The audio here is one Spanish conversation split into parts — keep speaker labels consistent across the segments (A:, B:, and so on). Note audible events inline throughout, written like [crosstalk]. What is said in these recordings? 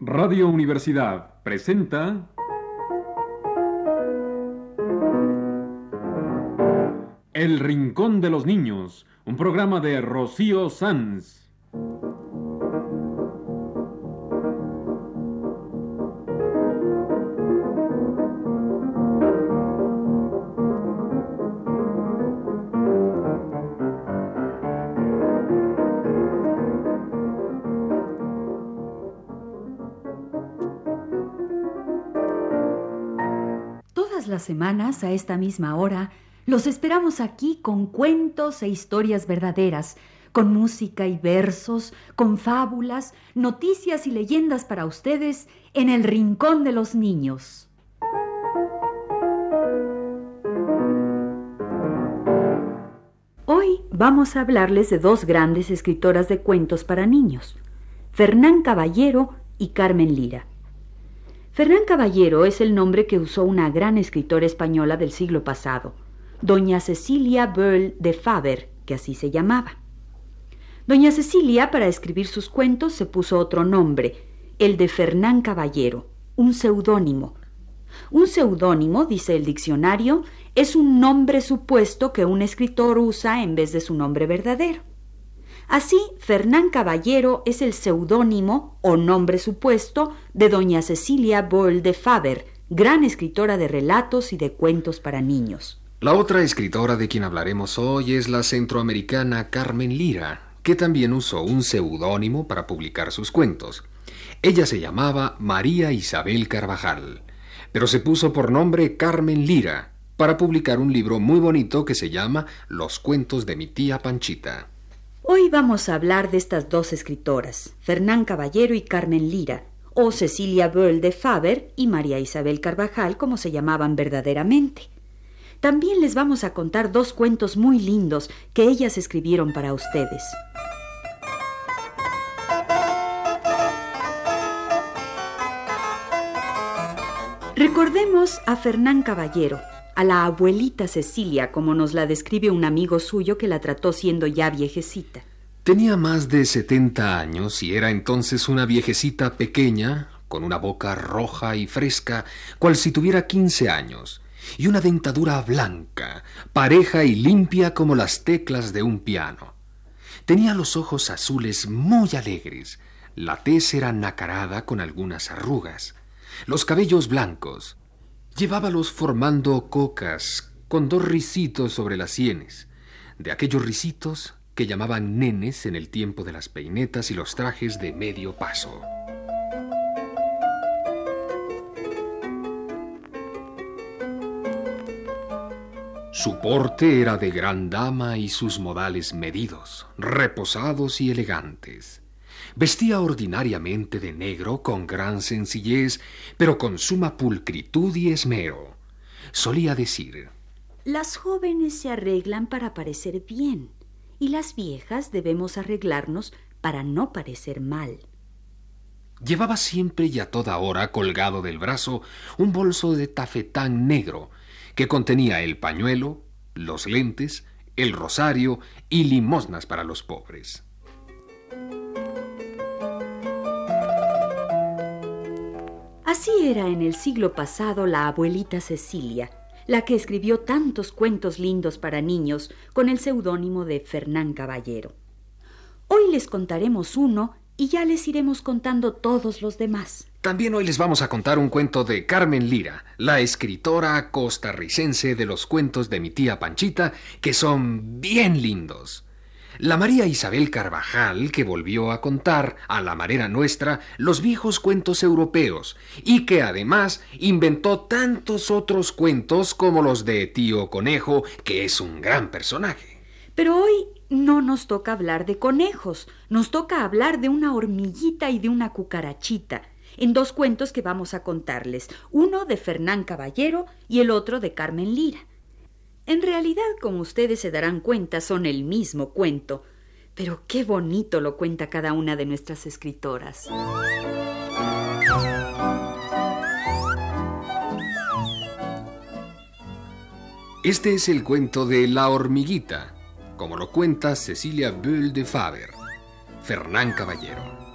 A: Radio Universidad presenta El Rincón de los Niños, un programa de Rocío Sanz.
B: Semanas, a esta misma hora, los esperamos aquí con cuentos e historias verdaderas, con música y versos, con fábulas, noticias y leyendas para ustedes en el Rincón de los Niños. Hoy vamos a hablarles de dos grandes escritoras de cuentos para niños, Fernán Caballero y Carmen Lira. Fernán Caballero es el nombre que usó una gran escritora española del siglo pasado, doña Cecilia Burl de Faber, que así se llamaba. Doña Cecilia, para escribir sus cuentos, se puso otro nombre, el de Fernán Caballero, un seudónimo. Un seudónimo, dice el diccionario, es un nombre supuesto que un escritor usa en vez de su nombre verdadero. Así, Fernán Caballero es el seudónimo o nombre supuesto de doña Cecilia Boll de Faber, gran escritora de relatos y de cuentos para niños.
C: La otra escritora de quien hablaremos hoy es la centroamericana Carmen Lira, que también usó un seudónimo para publicar sus cuentos. Ella se llamaba María Isabel Carvajal, pero se puso por nombre Carmen Lira para publicar un libro muy bonito que se llama Los cuentos de mi tía Panchita.
B: Hoy vamos a hablar de estas dos escritoras, Fernán Caballero y Carmen Lira, o Cecilia Böll de Faber y María Isabel Carvajal, como se llamaban verdaderamente. También les vamos a contar dos cuentos muy lindos que ellas escribieron para ustedes. Recordemos a Fernán Caballero, a la abuelita Cecilia, como nos la describe un amigo suyo que la trató siendo ya viejecita.
C: Tenía más de setenta años y era entonces una viejecita pequeña, con una boca roja y fresca, cual si tuviera quince años, y una dentadura blanca, pareja y limpia como las teclas de un piano. Tenía los ojos azules muy alegres, la tez era nacarada con algunas arrugas, los cabellos blancos. Llevábalos formando cocas, con dos risitos sobre las sienes, de aquellos risitos que llamaban nenes en el tiempo de las peinetas y los trajes de medio paso. Su porte era de gran dama y sus modales medidos, reposados y elegantes. Vestía ordinariamente de negro con gran sencillez, pero con suma pulcritud y esmero. Solía decir
B: Las jóvenes se arreglan para parecer bien, y las viejas debemos arreglarnos para no parecer mal.
C: Llevaba siempre y a toda hora colgado del brazo un bolso de tafetán negro que contenía el pañuelo, los lentes, el rosario y limosnas para los pobres.
B: Así era en el siglo pasado la abuelita Cecilia, la que escribió tantos cuentos lindos para niños con el seudónimo de Fernán Caballero. Hoy les contaremos uno y ya les iremos contando todos los demás.
C: También hoy les vamos a contar un cuento de Carmen Lira, la escritora costarricense de los cuentos de mi tía Panchita, que son bien lindos. La María Isabel Carvajal, que volvió a contar, a la manera nuestra, los viejos cuentos europeos, y que además inventó tantos otros cuentos como los de Tío Conejo, que es un gran personaje.
B: Pero hoy no nos toca hablar de conejos, nos toca hablar de una hormiguita y de una cucarachita, en dos cuentos que vamos a contarles, uno de Fernán Caballero y el otro de Carmen Lira. En realidad, como ustedes se darán cuenta, son el mismo cuento, pero qué bonito lo cuenta cada una de nuestras escritoras.
C: Este es el cuento de La hormiguita, como lo cuenta Cecilia Bull de Faber, Fernán Caballero.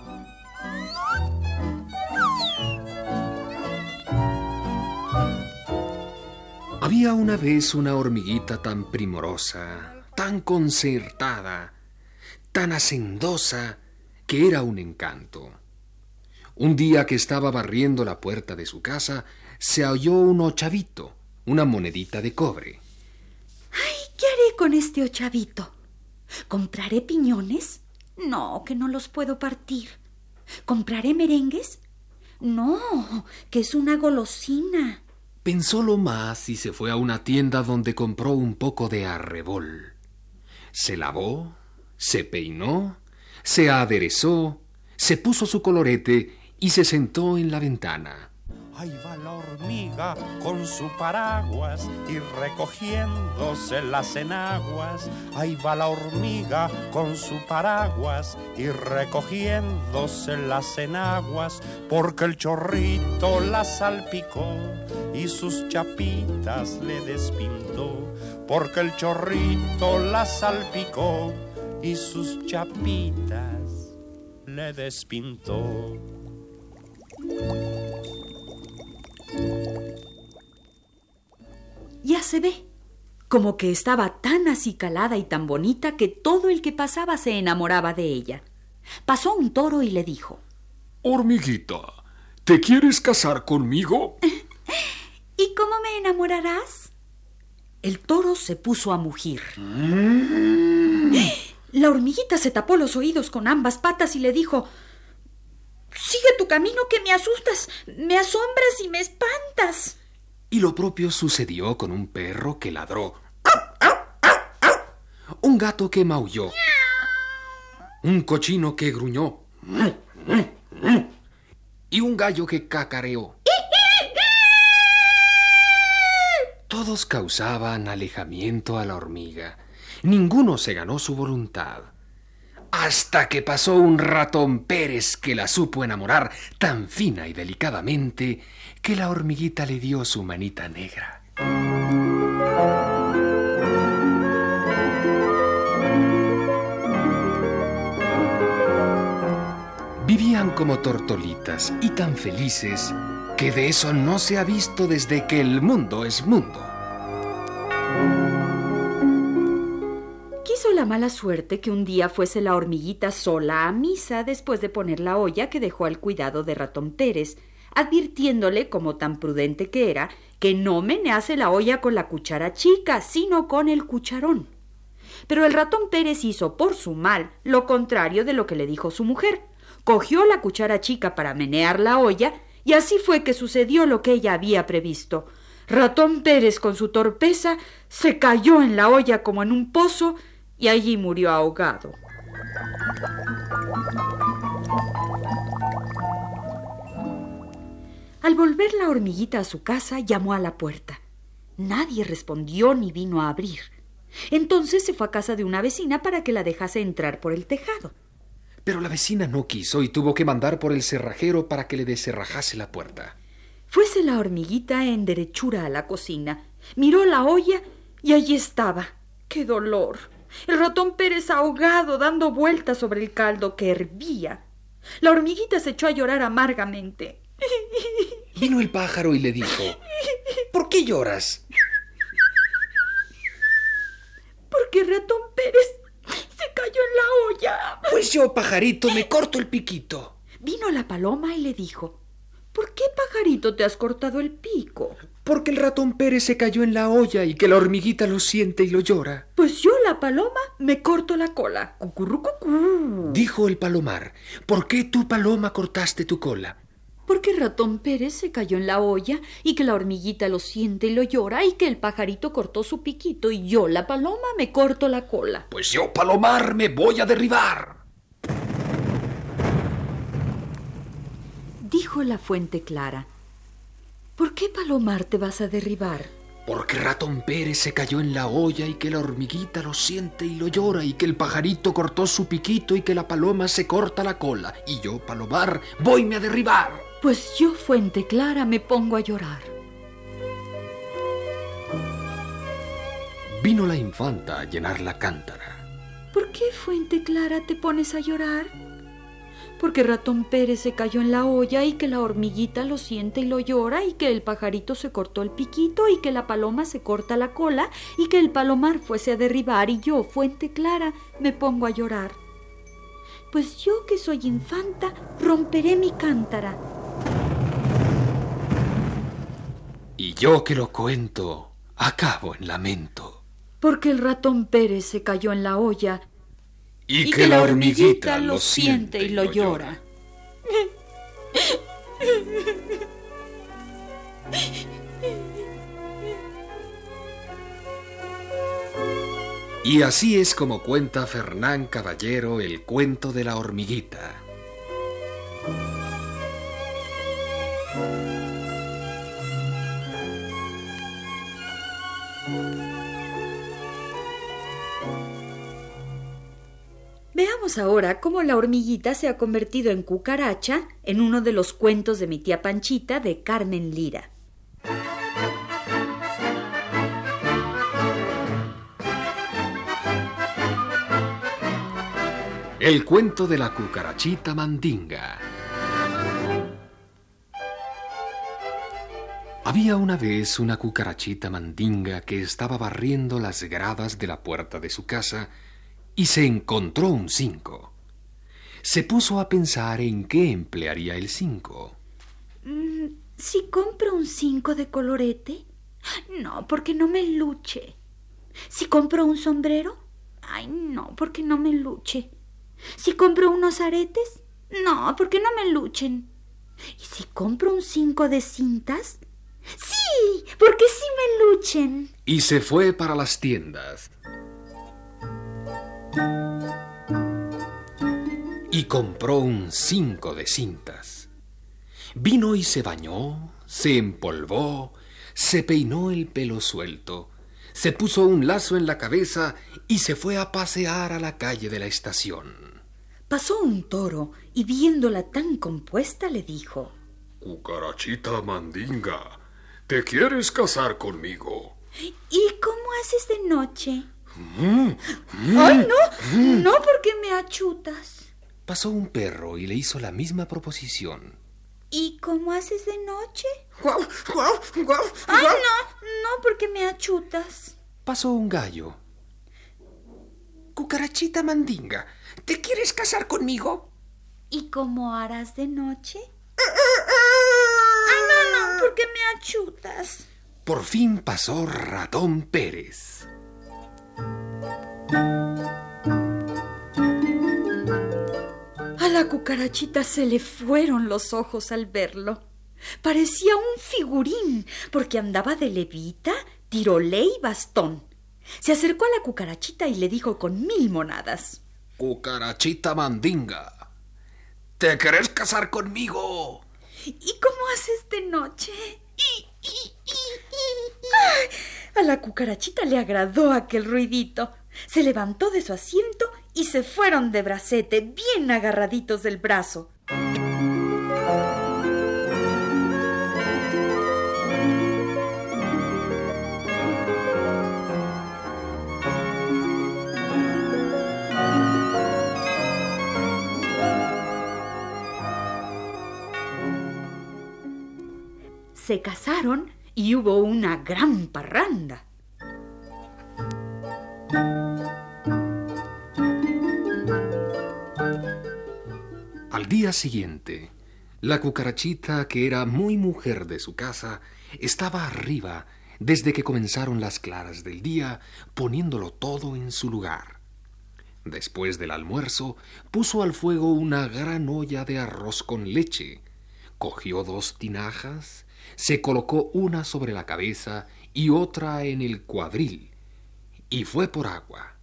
C: Una vez una hormiguita tan primorosa, tan concertada, tan hacendosa, que era un encanto. Un día que estaba barriendo la puerta de su casa, se halló un ochavito, una monedita de cobre.
B: ¡Ay! ¿Qué haré con este ochavito? ¿Compraré piñones? No, que no los puedo partir. ¿Compraré merengues? No, que es una golosina.
C: Pensólo más y se fue a una tienda donde compró un poco de arrebol. Se lavó, se peinó, se aderezó, se puso su colorete y se sentó en la ventana.
D: Ahí va la hormiga con su paraguas y recogiéndose las enaguas. Ahí va la hormiga con su paraguas y recogiéndose las enaguas. Porque el chorrito la salpicó y sus chapitas le despintó. Porque el chorrito la salpicó y sus chapitas le despintó.
B: Se ve, como que estaba tan acicalada y tan bonita que todo el que pasaba se enamoraba de ella. Pasó un toro y le dijo
E: Hormiguita, ¿te quieres casar conmigo? [laughs]
B: ¿Y cómo me enamorarás? El toro se puso a mugir. La hormiguita se tapó los oídos con ambas patas y le dijo Sigue tu camino que me asustas, me asombras y me espantas.
C: Y lo propio sucedió con un perro que ladró. Un gato que maulló. Un cochino que gruñó. Y un gallo que cacareó. Todos causaban alejamiento a la hormiga. Ninguno se ganó su voluntad hasta que pasó un ratón Pérez que la supo enamorar tan fina y delicadamente que la hormiguita le dio su manita negra. Vivían como tortolitas y tan felices que de eso no se ha visto desde que el mundo es mundo.
B: La mala suerte que un día fuese la hormiguita sola a misa después de poner la olla que dejó al cuidado de ratón Pérez, advirtiéndole, como tan prudente que era, que no menease la olla con la cuchara chica, sino con el cucharón. Pero el ratón Pérez hizo por su mal lo contrario de lo que le dijo su mujer. Cogió la cuchara chica para menear la olla, y así fue que sucedió lo que ella había previsto. Ratón Pérez, con su torpeza, se cayó en la olla como en un pozo y allí murió ahogado. Al volver la hormiguita a su casa, llamó a la puerta. Nadie respondió ni vino a abrir. Entonces se fue a casa de una vecina para que la dejase entrar por el tejado.
C: Pero la vecina no quiso y tuvo que mandar por el cerrajero para que le deserrajase la puerta.
B: Fuese la hormiguita en derechura a la cocina, miró la olla y allí estaba. ¡Qué dolor! El ratón Pérez ahogado dando vueltas sobre el caldo que hervía. La hormiguita se echó a llorar amargamente. [laughs]
C: Vino el pájaro y le dijo ¿Por qué lloras?
B: Porque ratón Pérez se cayó en la olla.
C: Pues yo, pajarito, me corto el piquito.
B: Vino la paloma y le dijo ¿Por qué, pajarito, te has cortado el pico?
C: Porque el ratón Pérez se cayó en la olla y que la hormiguita lo siente y lo llora.
B: Pues yo, la paloma, me corto la cola. Cucurrucucú.
C: Dijo el palomar. ¿Por qué tú, paloma, cortaste tu cola?
B: Porque el ratón Pérez se cayó en la olla y que la hormiguita lo siente y lo llora y que el pajarito cortó su piquito y yo, la paloma, me corto la cola.
C: Pues yo, palomar, me voy a derribar.
B: Dijo la fuente clara. ¿Por qué, Palomar, te vas a derribar?
C: Porque Ratón Pérez se cayó en la olla y que la hormiguita lo siente y lo llora y que el pajarito cortó su piquito y que la paloma se corta la cola y yo, Palomar, voyme a derribar.
B: Pues yo, Fuente Clara, me pongo a llorar.
C: Vino la infanta a llenar la cántara.
B: ¿Por qué, Fuente Clara, te pones a llorar? Porque Ratón Pérez se cayó en la olla y que la hormiguita lo siente y lo llora y que el pajarito se cortó el piquito y que la paloma se corta la cola y que el palomar fuese a derribar y yo, Fuente Clara, me pongo a llorar. Pues yo que soy infanta, romperé mi cántara.
C: Y yo que lo cuento, acabo en lamento.
B: Porque el ratón Pérez se cayó en la olla
C: y, que, la hormiguita, lo siente y lo
B: llora.
C: Y así es como cuenta Fernán Caballero el cuento de la hormiguita.
B: Veamos ahora cómo la hormiguita se ha convertido en cucaracha en uno de los cuentos de mi tía Panchita de Carmen Lira.
C: El cuento de la cucarachita mandinga. Había una vez una cucarachita mandinga que estaba barriendo las gradas de la puerta de su casa y se encontró un cinco. Se puso a pensar en qué emplearía el cinco.
B: Mm, si compro un cinco de colorete, no, porque no me luche. Si compro un sombrero, ay, no, porque no me luche. Si compro unos aretes, no, porque no me luchen. ¿Y si compro un cinco de cintas? Sí, porque sí me luchen.
C: Y se fue para las tiendas. Y compró un cinco de cintas. Vino y se bañó, se empolvó, se peinó el pelo suelto, se puso un lazo en la cabeza y se fue a pasear a la calle de la estación.
B: Pasó un toro y viéndola tan compuesta le dijo
E: Cucarachita mandinga, ¿te quieres casar conmigo?
B: ¿Y cómo haces de noche? ¡Ay, no! No, porque me achutas.
C: Pasó un perro y le hizo la misma proposición.
B: ¿Y cómo haces de noche? ¡Ay, no! No, porque me achutas.
C: Pasó un gallo. Cucarachita mandinga, ¿te quieres casar conmigo?
B: ¿Y cómo harás de noche? ¡Ay, no, no! porque me achutas.
C: Por fin pasó Ratón Pérez.
B: La cucarachita se le fueron los ojos al verlo. Parecía un figurín, porque andaba de levita, tirolé y bastón. Se acercó a la cucarachita y le dijo con mil monadas.
C: Cucarachita mandinga, ¿te querés casar conmigo?
B: ¿Y cómo haces de noche? a la cucarachita le agradó aquel ruidito. Se levantó de su asiento y se fueron de bracete, bien agarraditos del brazo. Se casaron y hubo una gran parranda.
C: Al día siguiente, la cucarachita, que era muy mujer de su casa, estaba arriba desde que comenzaron las claras del día, poniéndolo todo en su lugar. Después del almuerzo, puso al fuego una gran olla de arroz con leche, cogió dos tinajas, se colocó una sobre la cabeza y otra en el cuadril, y fue por agua.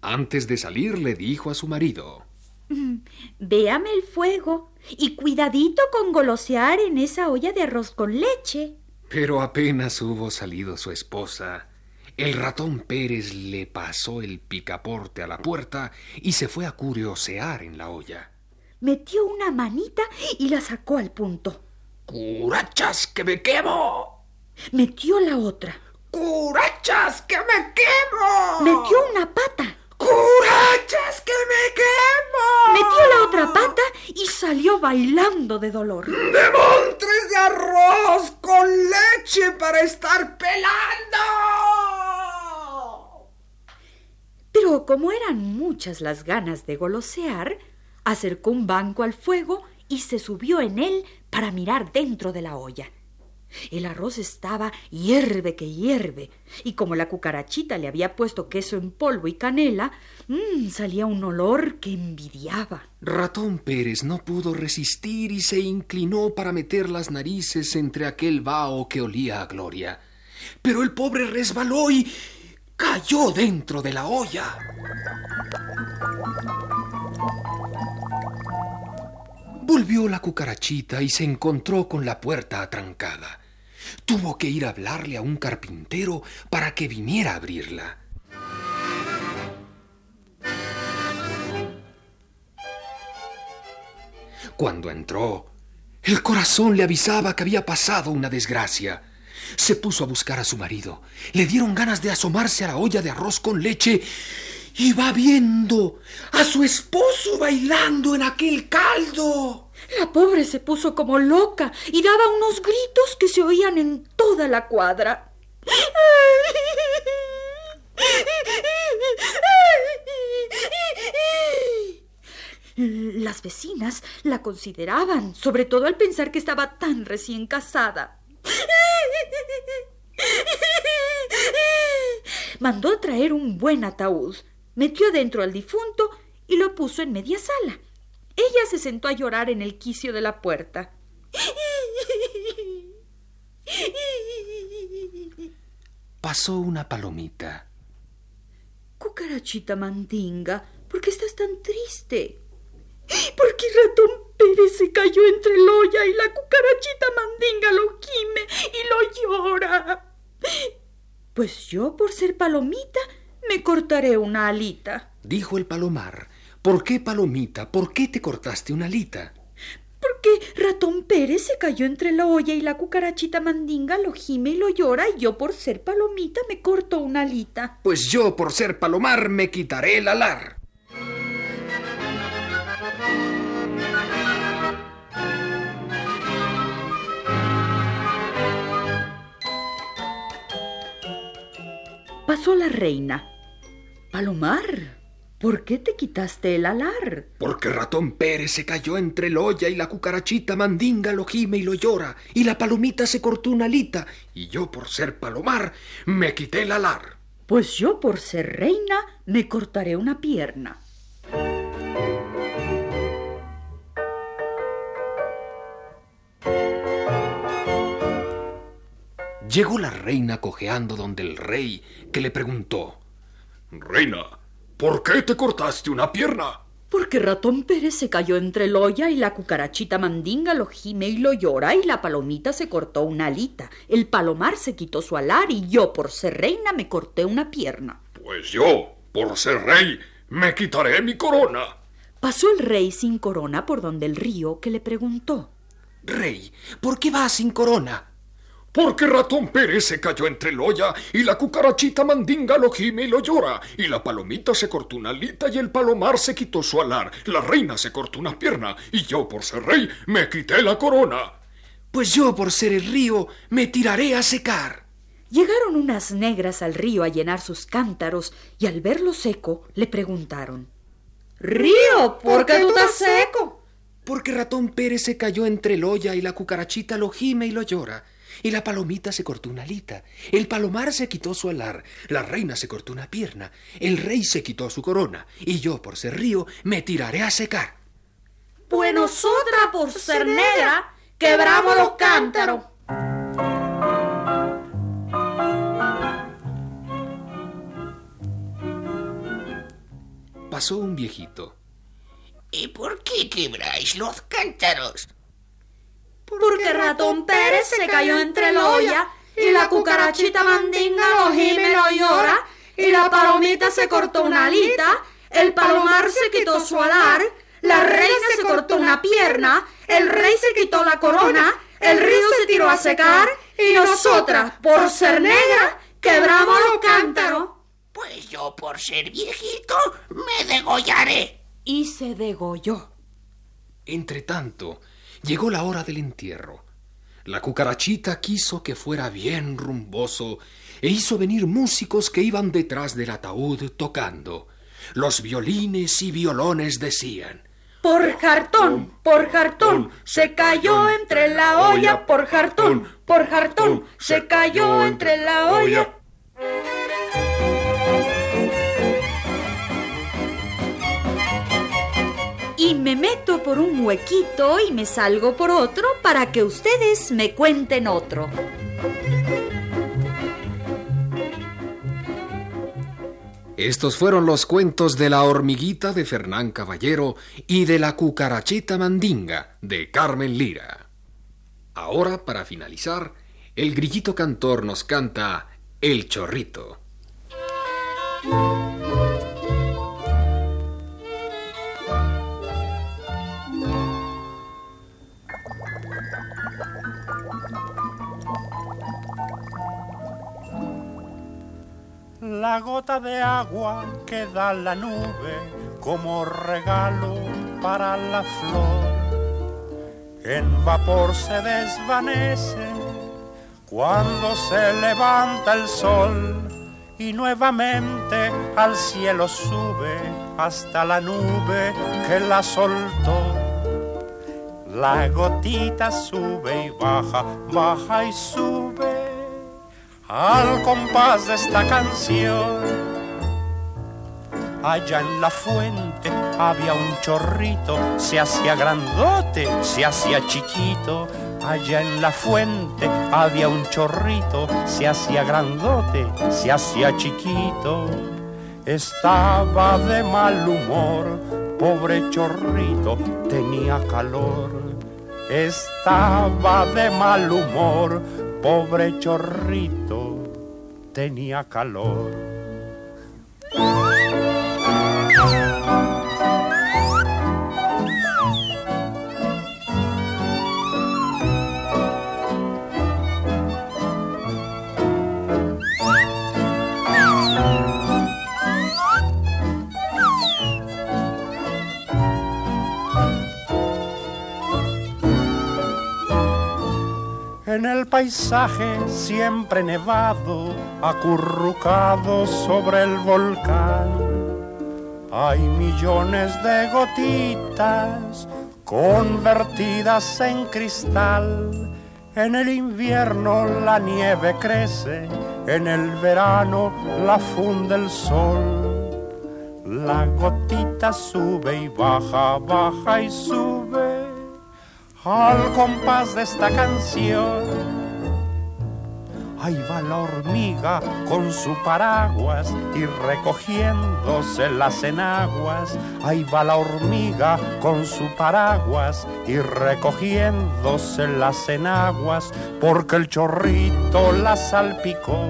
C: Antes de salir le dijo a su marido [laughs]
B: Véame el fuego y cuidadito con golosear en esa olla de arroz con leche.
C: Pero apenas hubo salido su esposa, el ratón Pérez le pasó el picaporte a la puerta y se fue a curiosear en la olla.
B: Metió una manita y la sacó al punto.
C: ¡Curachas, que me quemo!
B: Metió la otra.
C: ¡Curachas, que me quemo!
B: Metió una pata.
F: ¡Curachas que me quemo!
B: Metió la otra pata y salió bailando de dolor.
F: ¡Demontres de arroz con leche para estar pelando!
B: Pero como eran muchas las ganas de golosear, acercó un banco al fuego y se subió en él para mirar dentro de la olla. El arroz estaba hierve que hierve, y como la cucarachita le había puesto queso en polvo y canela, mmm, salía un olor que envidiaba.
C: Ratón Pérez no pudo resistir y se inclinó para meter las narices entre aquel vaho que olía a gloria. Pero el pobre resbaló y cayó dentro de la olla. Volvió la cucarachita y se encontró con la puerta atrancada. Tuvo que ir a hablarle a un carpintero para que viniera a abrirla. Cuando entró, el corazón le avisaba que había pasado una desgracia. Se puso a buscar a su marido. Le dieron ganas de asomarse a la olla de arroz con leche y va viendo a su esposo bailando en aquel caldo.
B: La pobre se puso como loca y daba unos gritos que se oían en toda la cuadra. Las vecinas la consideraban, sobre todo al pensar que estaba tan recién casada. Mandó traer un buen ataúd, metió dentro al difunto y lo puso en media sala. Ella se sentó a llorar en el quicio de la puerta.
C: Pasó una palomita.
B: Cucarachita mandinga, ¿por qué estás tan triste? Porque ratón Pérez se cayó entre el olla y la cucarachita mandinga lo gime y lo llora. Pues yo, por ser palomita, me cortaré una alita.
C: Dijo el palomar. ¿Por qué, palomita? ¿Por qué te cortaste una alita?
B: Porque ratón Pérez se cayó entre la olla y la cucarachita mandinga lo gime y lo llora y yo por ser palomita me corto una alita.
C: Pues yo por ser palomar me quitaré el alar.
B: Pasó la reina. Palomar, ¿por qué te quitaste el alar?
C: Porque ratón Pérez se cayó entre el olla y la cucarachita mandinga lo gime y lo llora, y la palomita se cortó una alita, y yo por ser palomar me quité el alar.
B: Pues yo por ser reina me cortaré una pierna.
C: Llegó la reina cojeando donde el rey, que le preguntó
E: Reina, ¿por qué te cortaste una pierna?
B: Porque ratón Pérez se cayó entre el olla y la cucarachita mandinga lo gime y lo llora y la palomita se cortó una alita. El palomar se quitó su alar y yo, por ser reina, me corté una pierna.
E: Pues yo, por ser rey, me quitaré mi corona.
B: Pasó el rey sin corona por donde el río, que le preguntó
C: Rey, ¿por qué vas sin corona?
E: Porque ratón Pérez se cayó entre el olla y la cucarachita mandinga lo gime y lo llora, y la palomita se cortó una alita y el palomar se quitó su alar, la reina se cortó una pierna, y yo por ser rey me quité la corona.
C: Pues yo por ser el río me tiraré a secar.
B: Llegaron unas negras al río a llenar sus cántaros y al verlo seco le preguntaron
F: Río, ¿por qué tú estás seco?
C: Porque ratón Pérez se cayó entre el olla y la cucarachita lo gime y lo llora. Y la palomita se cortó una alita, el palomar se quitó su alar, la reina se cortó una pierna, el rey se quitó su corona, y yo, por ser río, me tiraré a secar.
F: Pues nosotras, por ser negra, quebramos los cántaros.
C: Pasó un viejito.
G: ¿Y por qué quebráis los cántaros?
F: Porque ratón Pérez se cayó entre el olla y la cucarachita mandinga lo gime lo llora y la palomita se cortó una alita, el palomar se quitó su alar, la reina se cortó una pierna, el rey se quitó la corona, el río se tiró a secar y nosotras, por ser negra, quebramos los cántaros.
G: Pues yo por ser viejito me degollaré.
F: Y se degolló.
C: Entretanto, llegó la hora del entierro. La cucarachita quiso que fuera bien rumboso e hizo venir músicos que iban detrás del ataúd tocando. Los violines y violones decían
F: por jartón, por jartón, se cayó entre la olla, por jartón, por jartón, se cayó entre la olla.
B: Meto por un huequito y me salgo por otro para que ustedes me cuenten otro.
C: Estos fueron los cuentos de la hormiguita de Fernán Caballero y de la cucarachita mandinga de Carmen Lira. Ahora, para finalizar, el grillito cantor nos canta El chorrito.
D: La gota de agua que da la nube como regalo para la flor. En vapor se desvanece cuando se levanta el sol y nuevamente al cielo sube hasta la nube que la soltó. La gotita sube y baja, baja y sube al compás de esta canción. Allá en la fuente había un chorrito, se hacía grandote, se hacía chiquito. Allá en la fuente había un chorrito, se hacía grandote, se hacía chiquito. Estaba de mal humor, pobre chorrito, tenía calor. Estaba de mal humor, pobre chorrito tenía calor. En el paisaje siempre nevado, acurrucado sobre el volcán, hay millones de gotitas convertidas en cristal. En el invierno la nieve crece, en el verano la funde el sol. La gotita sube y baja, baja y sube al compás de esta canción. Ahí va la hormiga con su paraguas y recogiéndose las enaguas. Ahí va la hormiga con su paraguas y recogiéndose las enaguas porque el chorrito la salpicó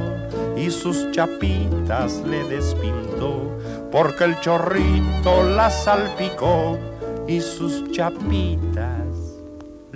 D: y sus chapitas le despintó. Porque el chorrito la salpicó y sus chapitas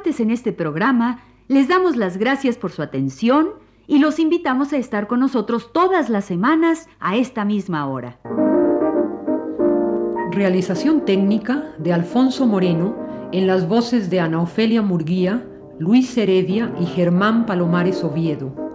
B: Participantes en este programa les damos las gracias por su atención y los invitamos a estar con nosotros todas las semanas a esta misma hora.
H: Realización técnica de Alfonso Moreno en las voces de Ana Ofelia Murguía, Luis Heredia y Germán Palomares Oviedo.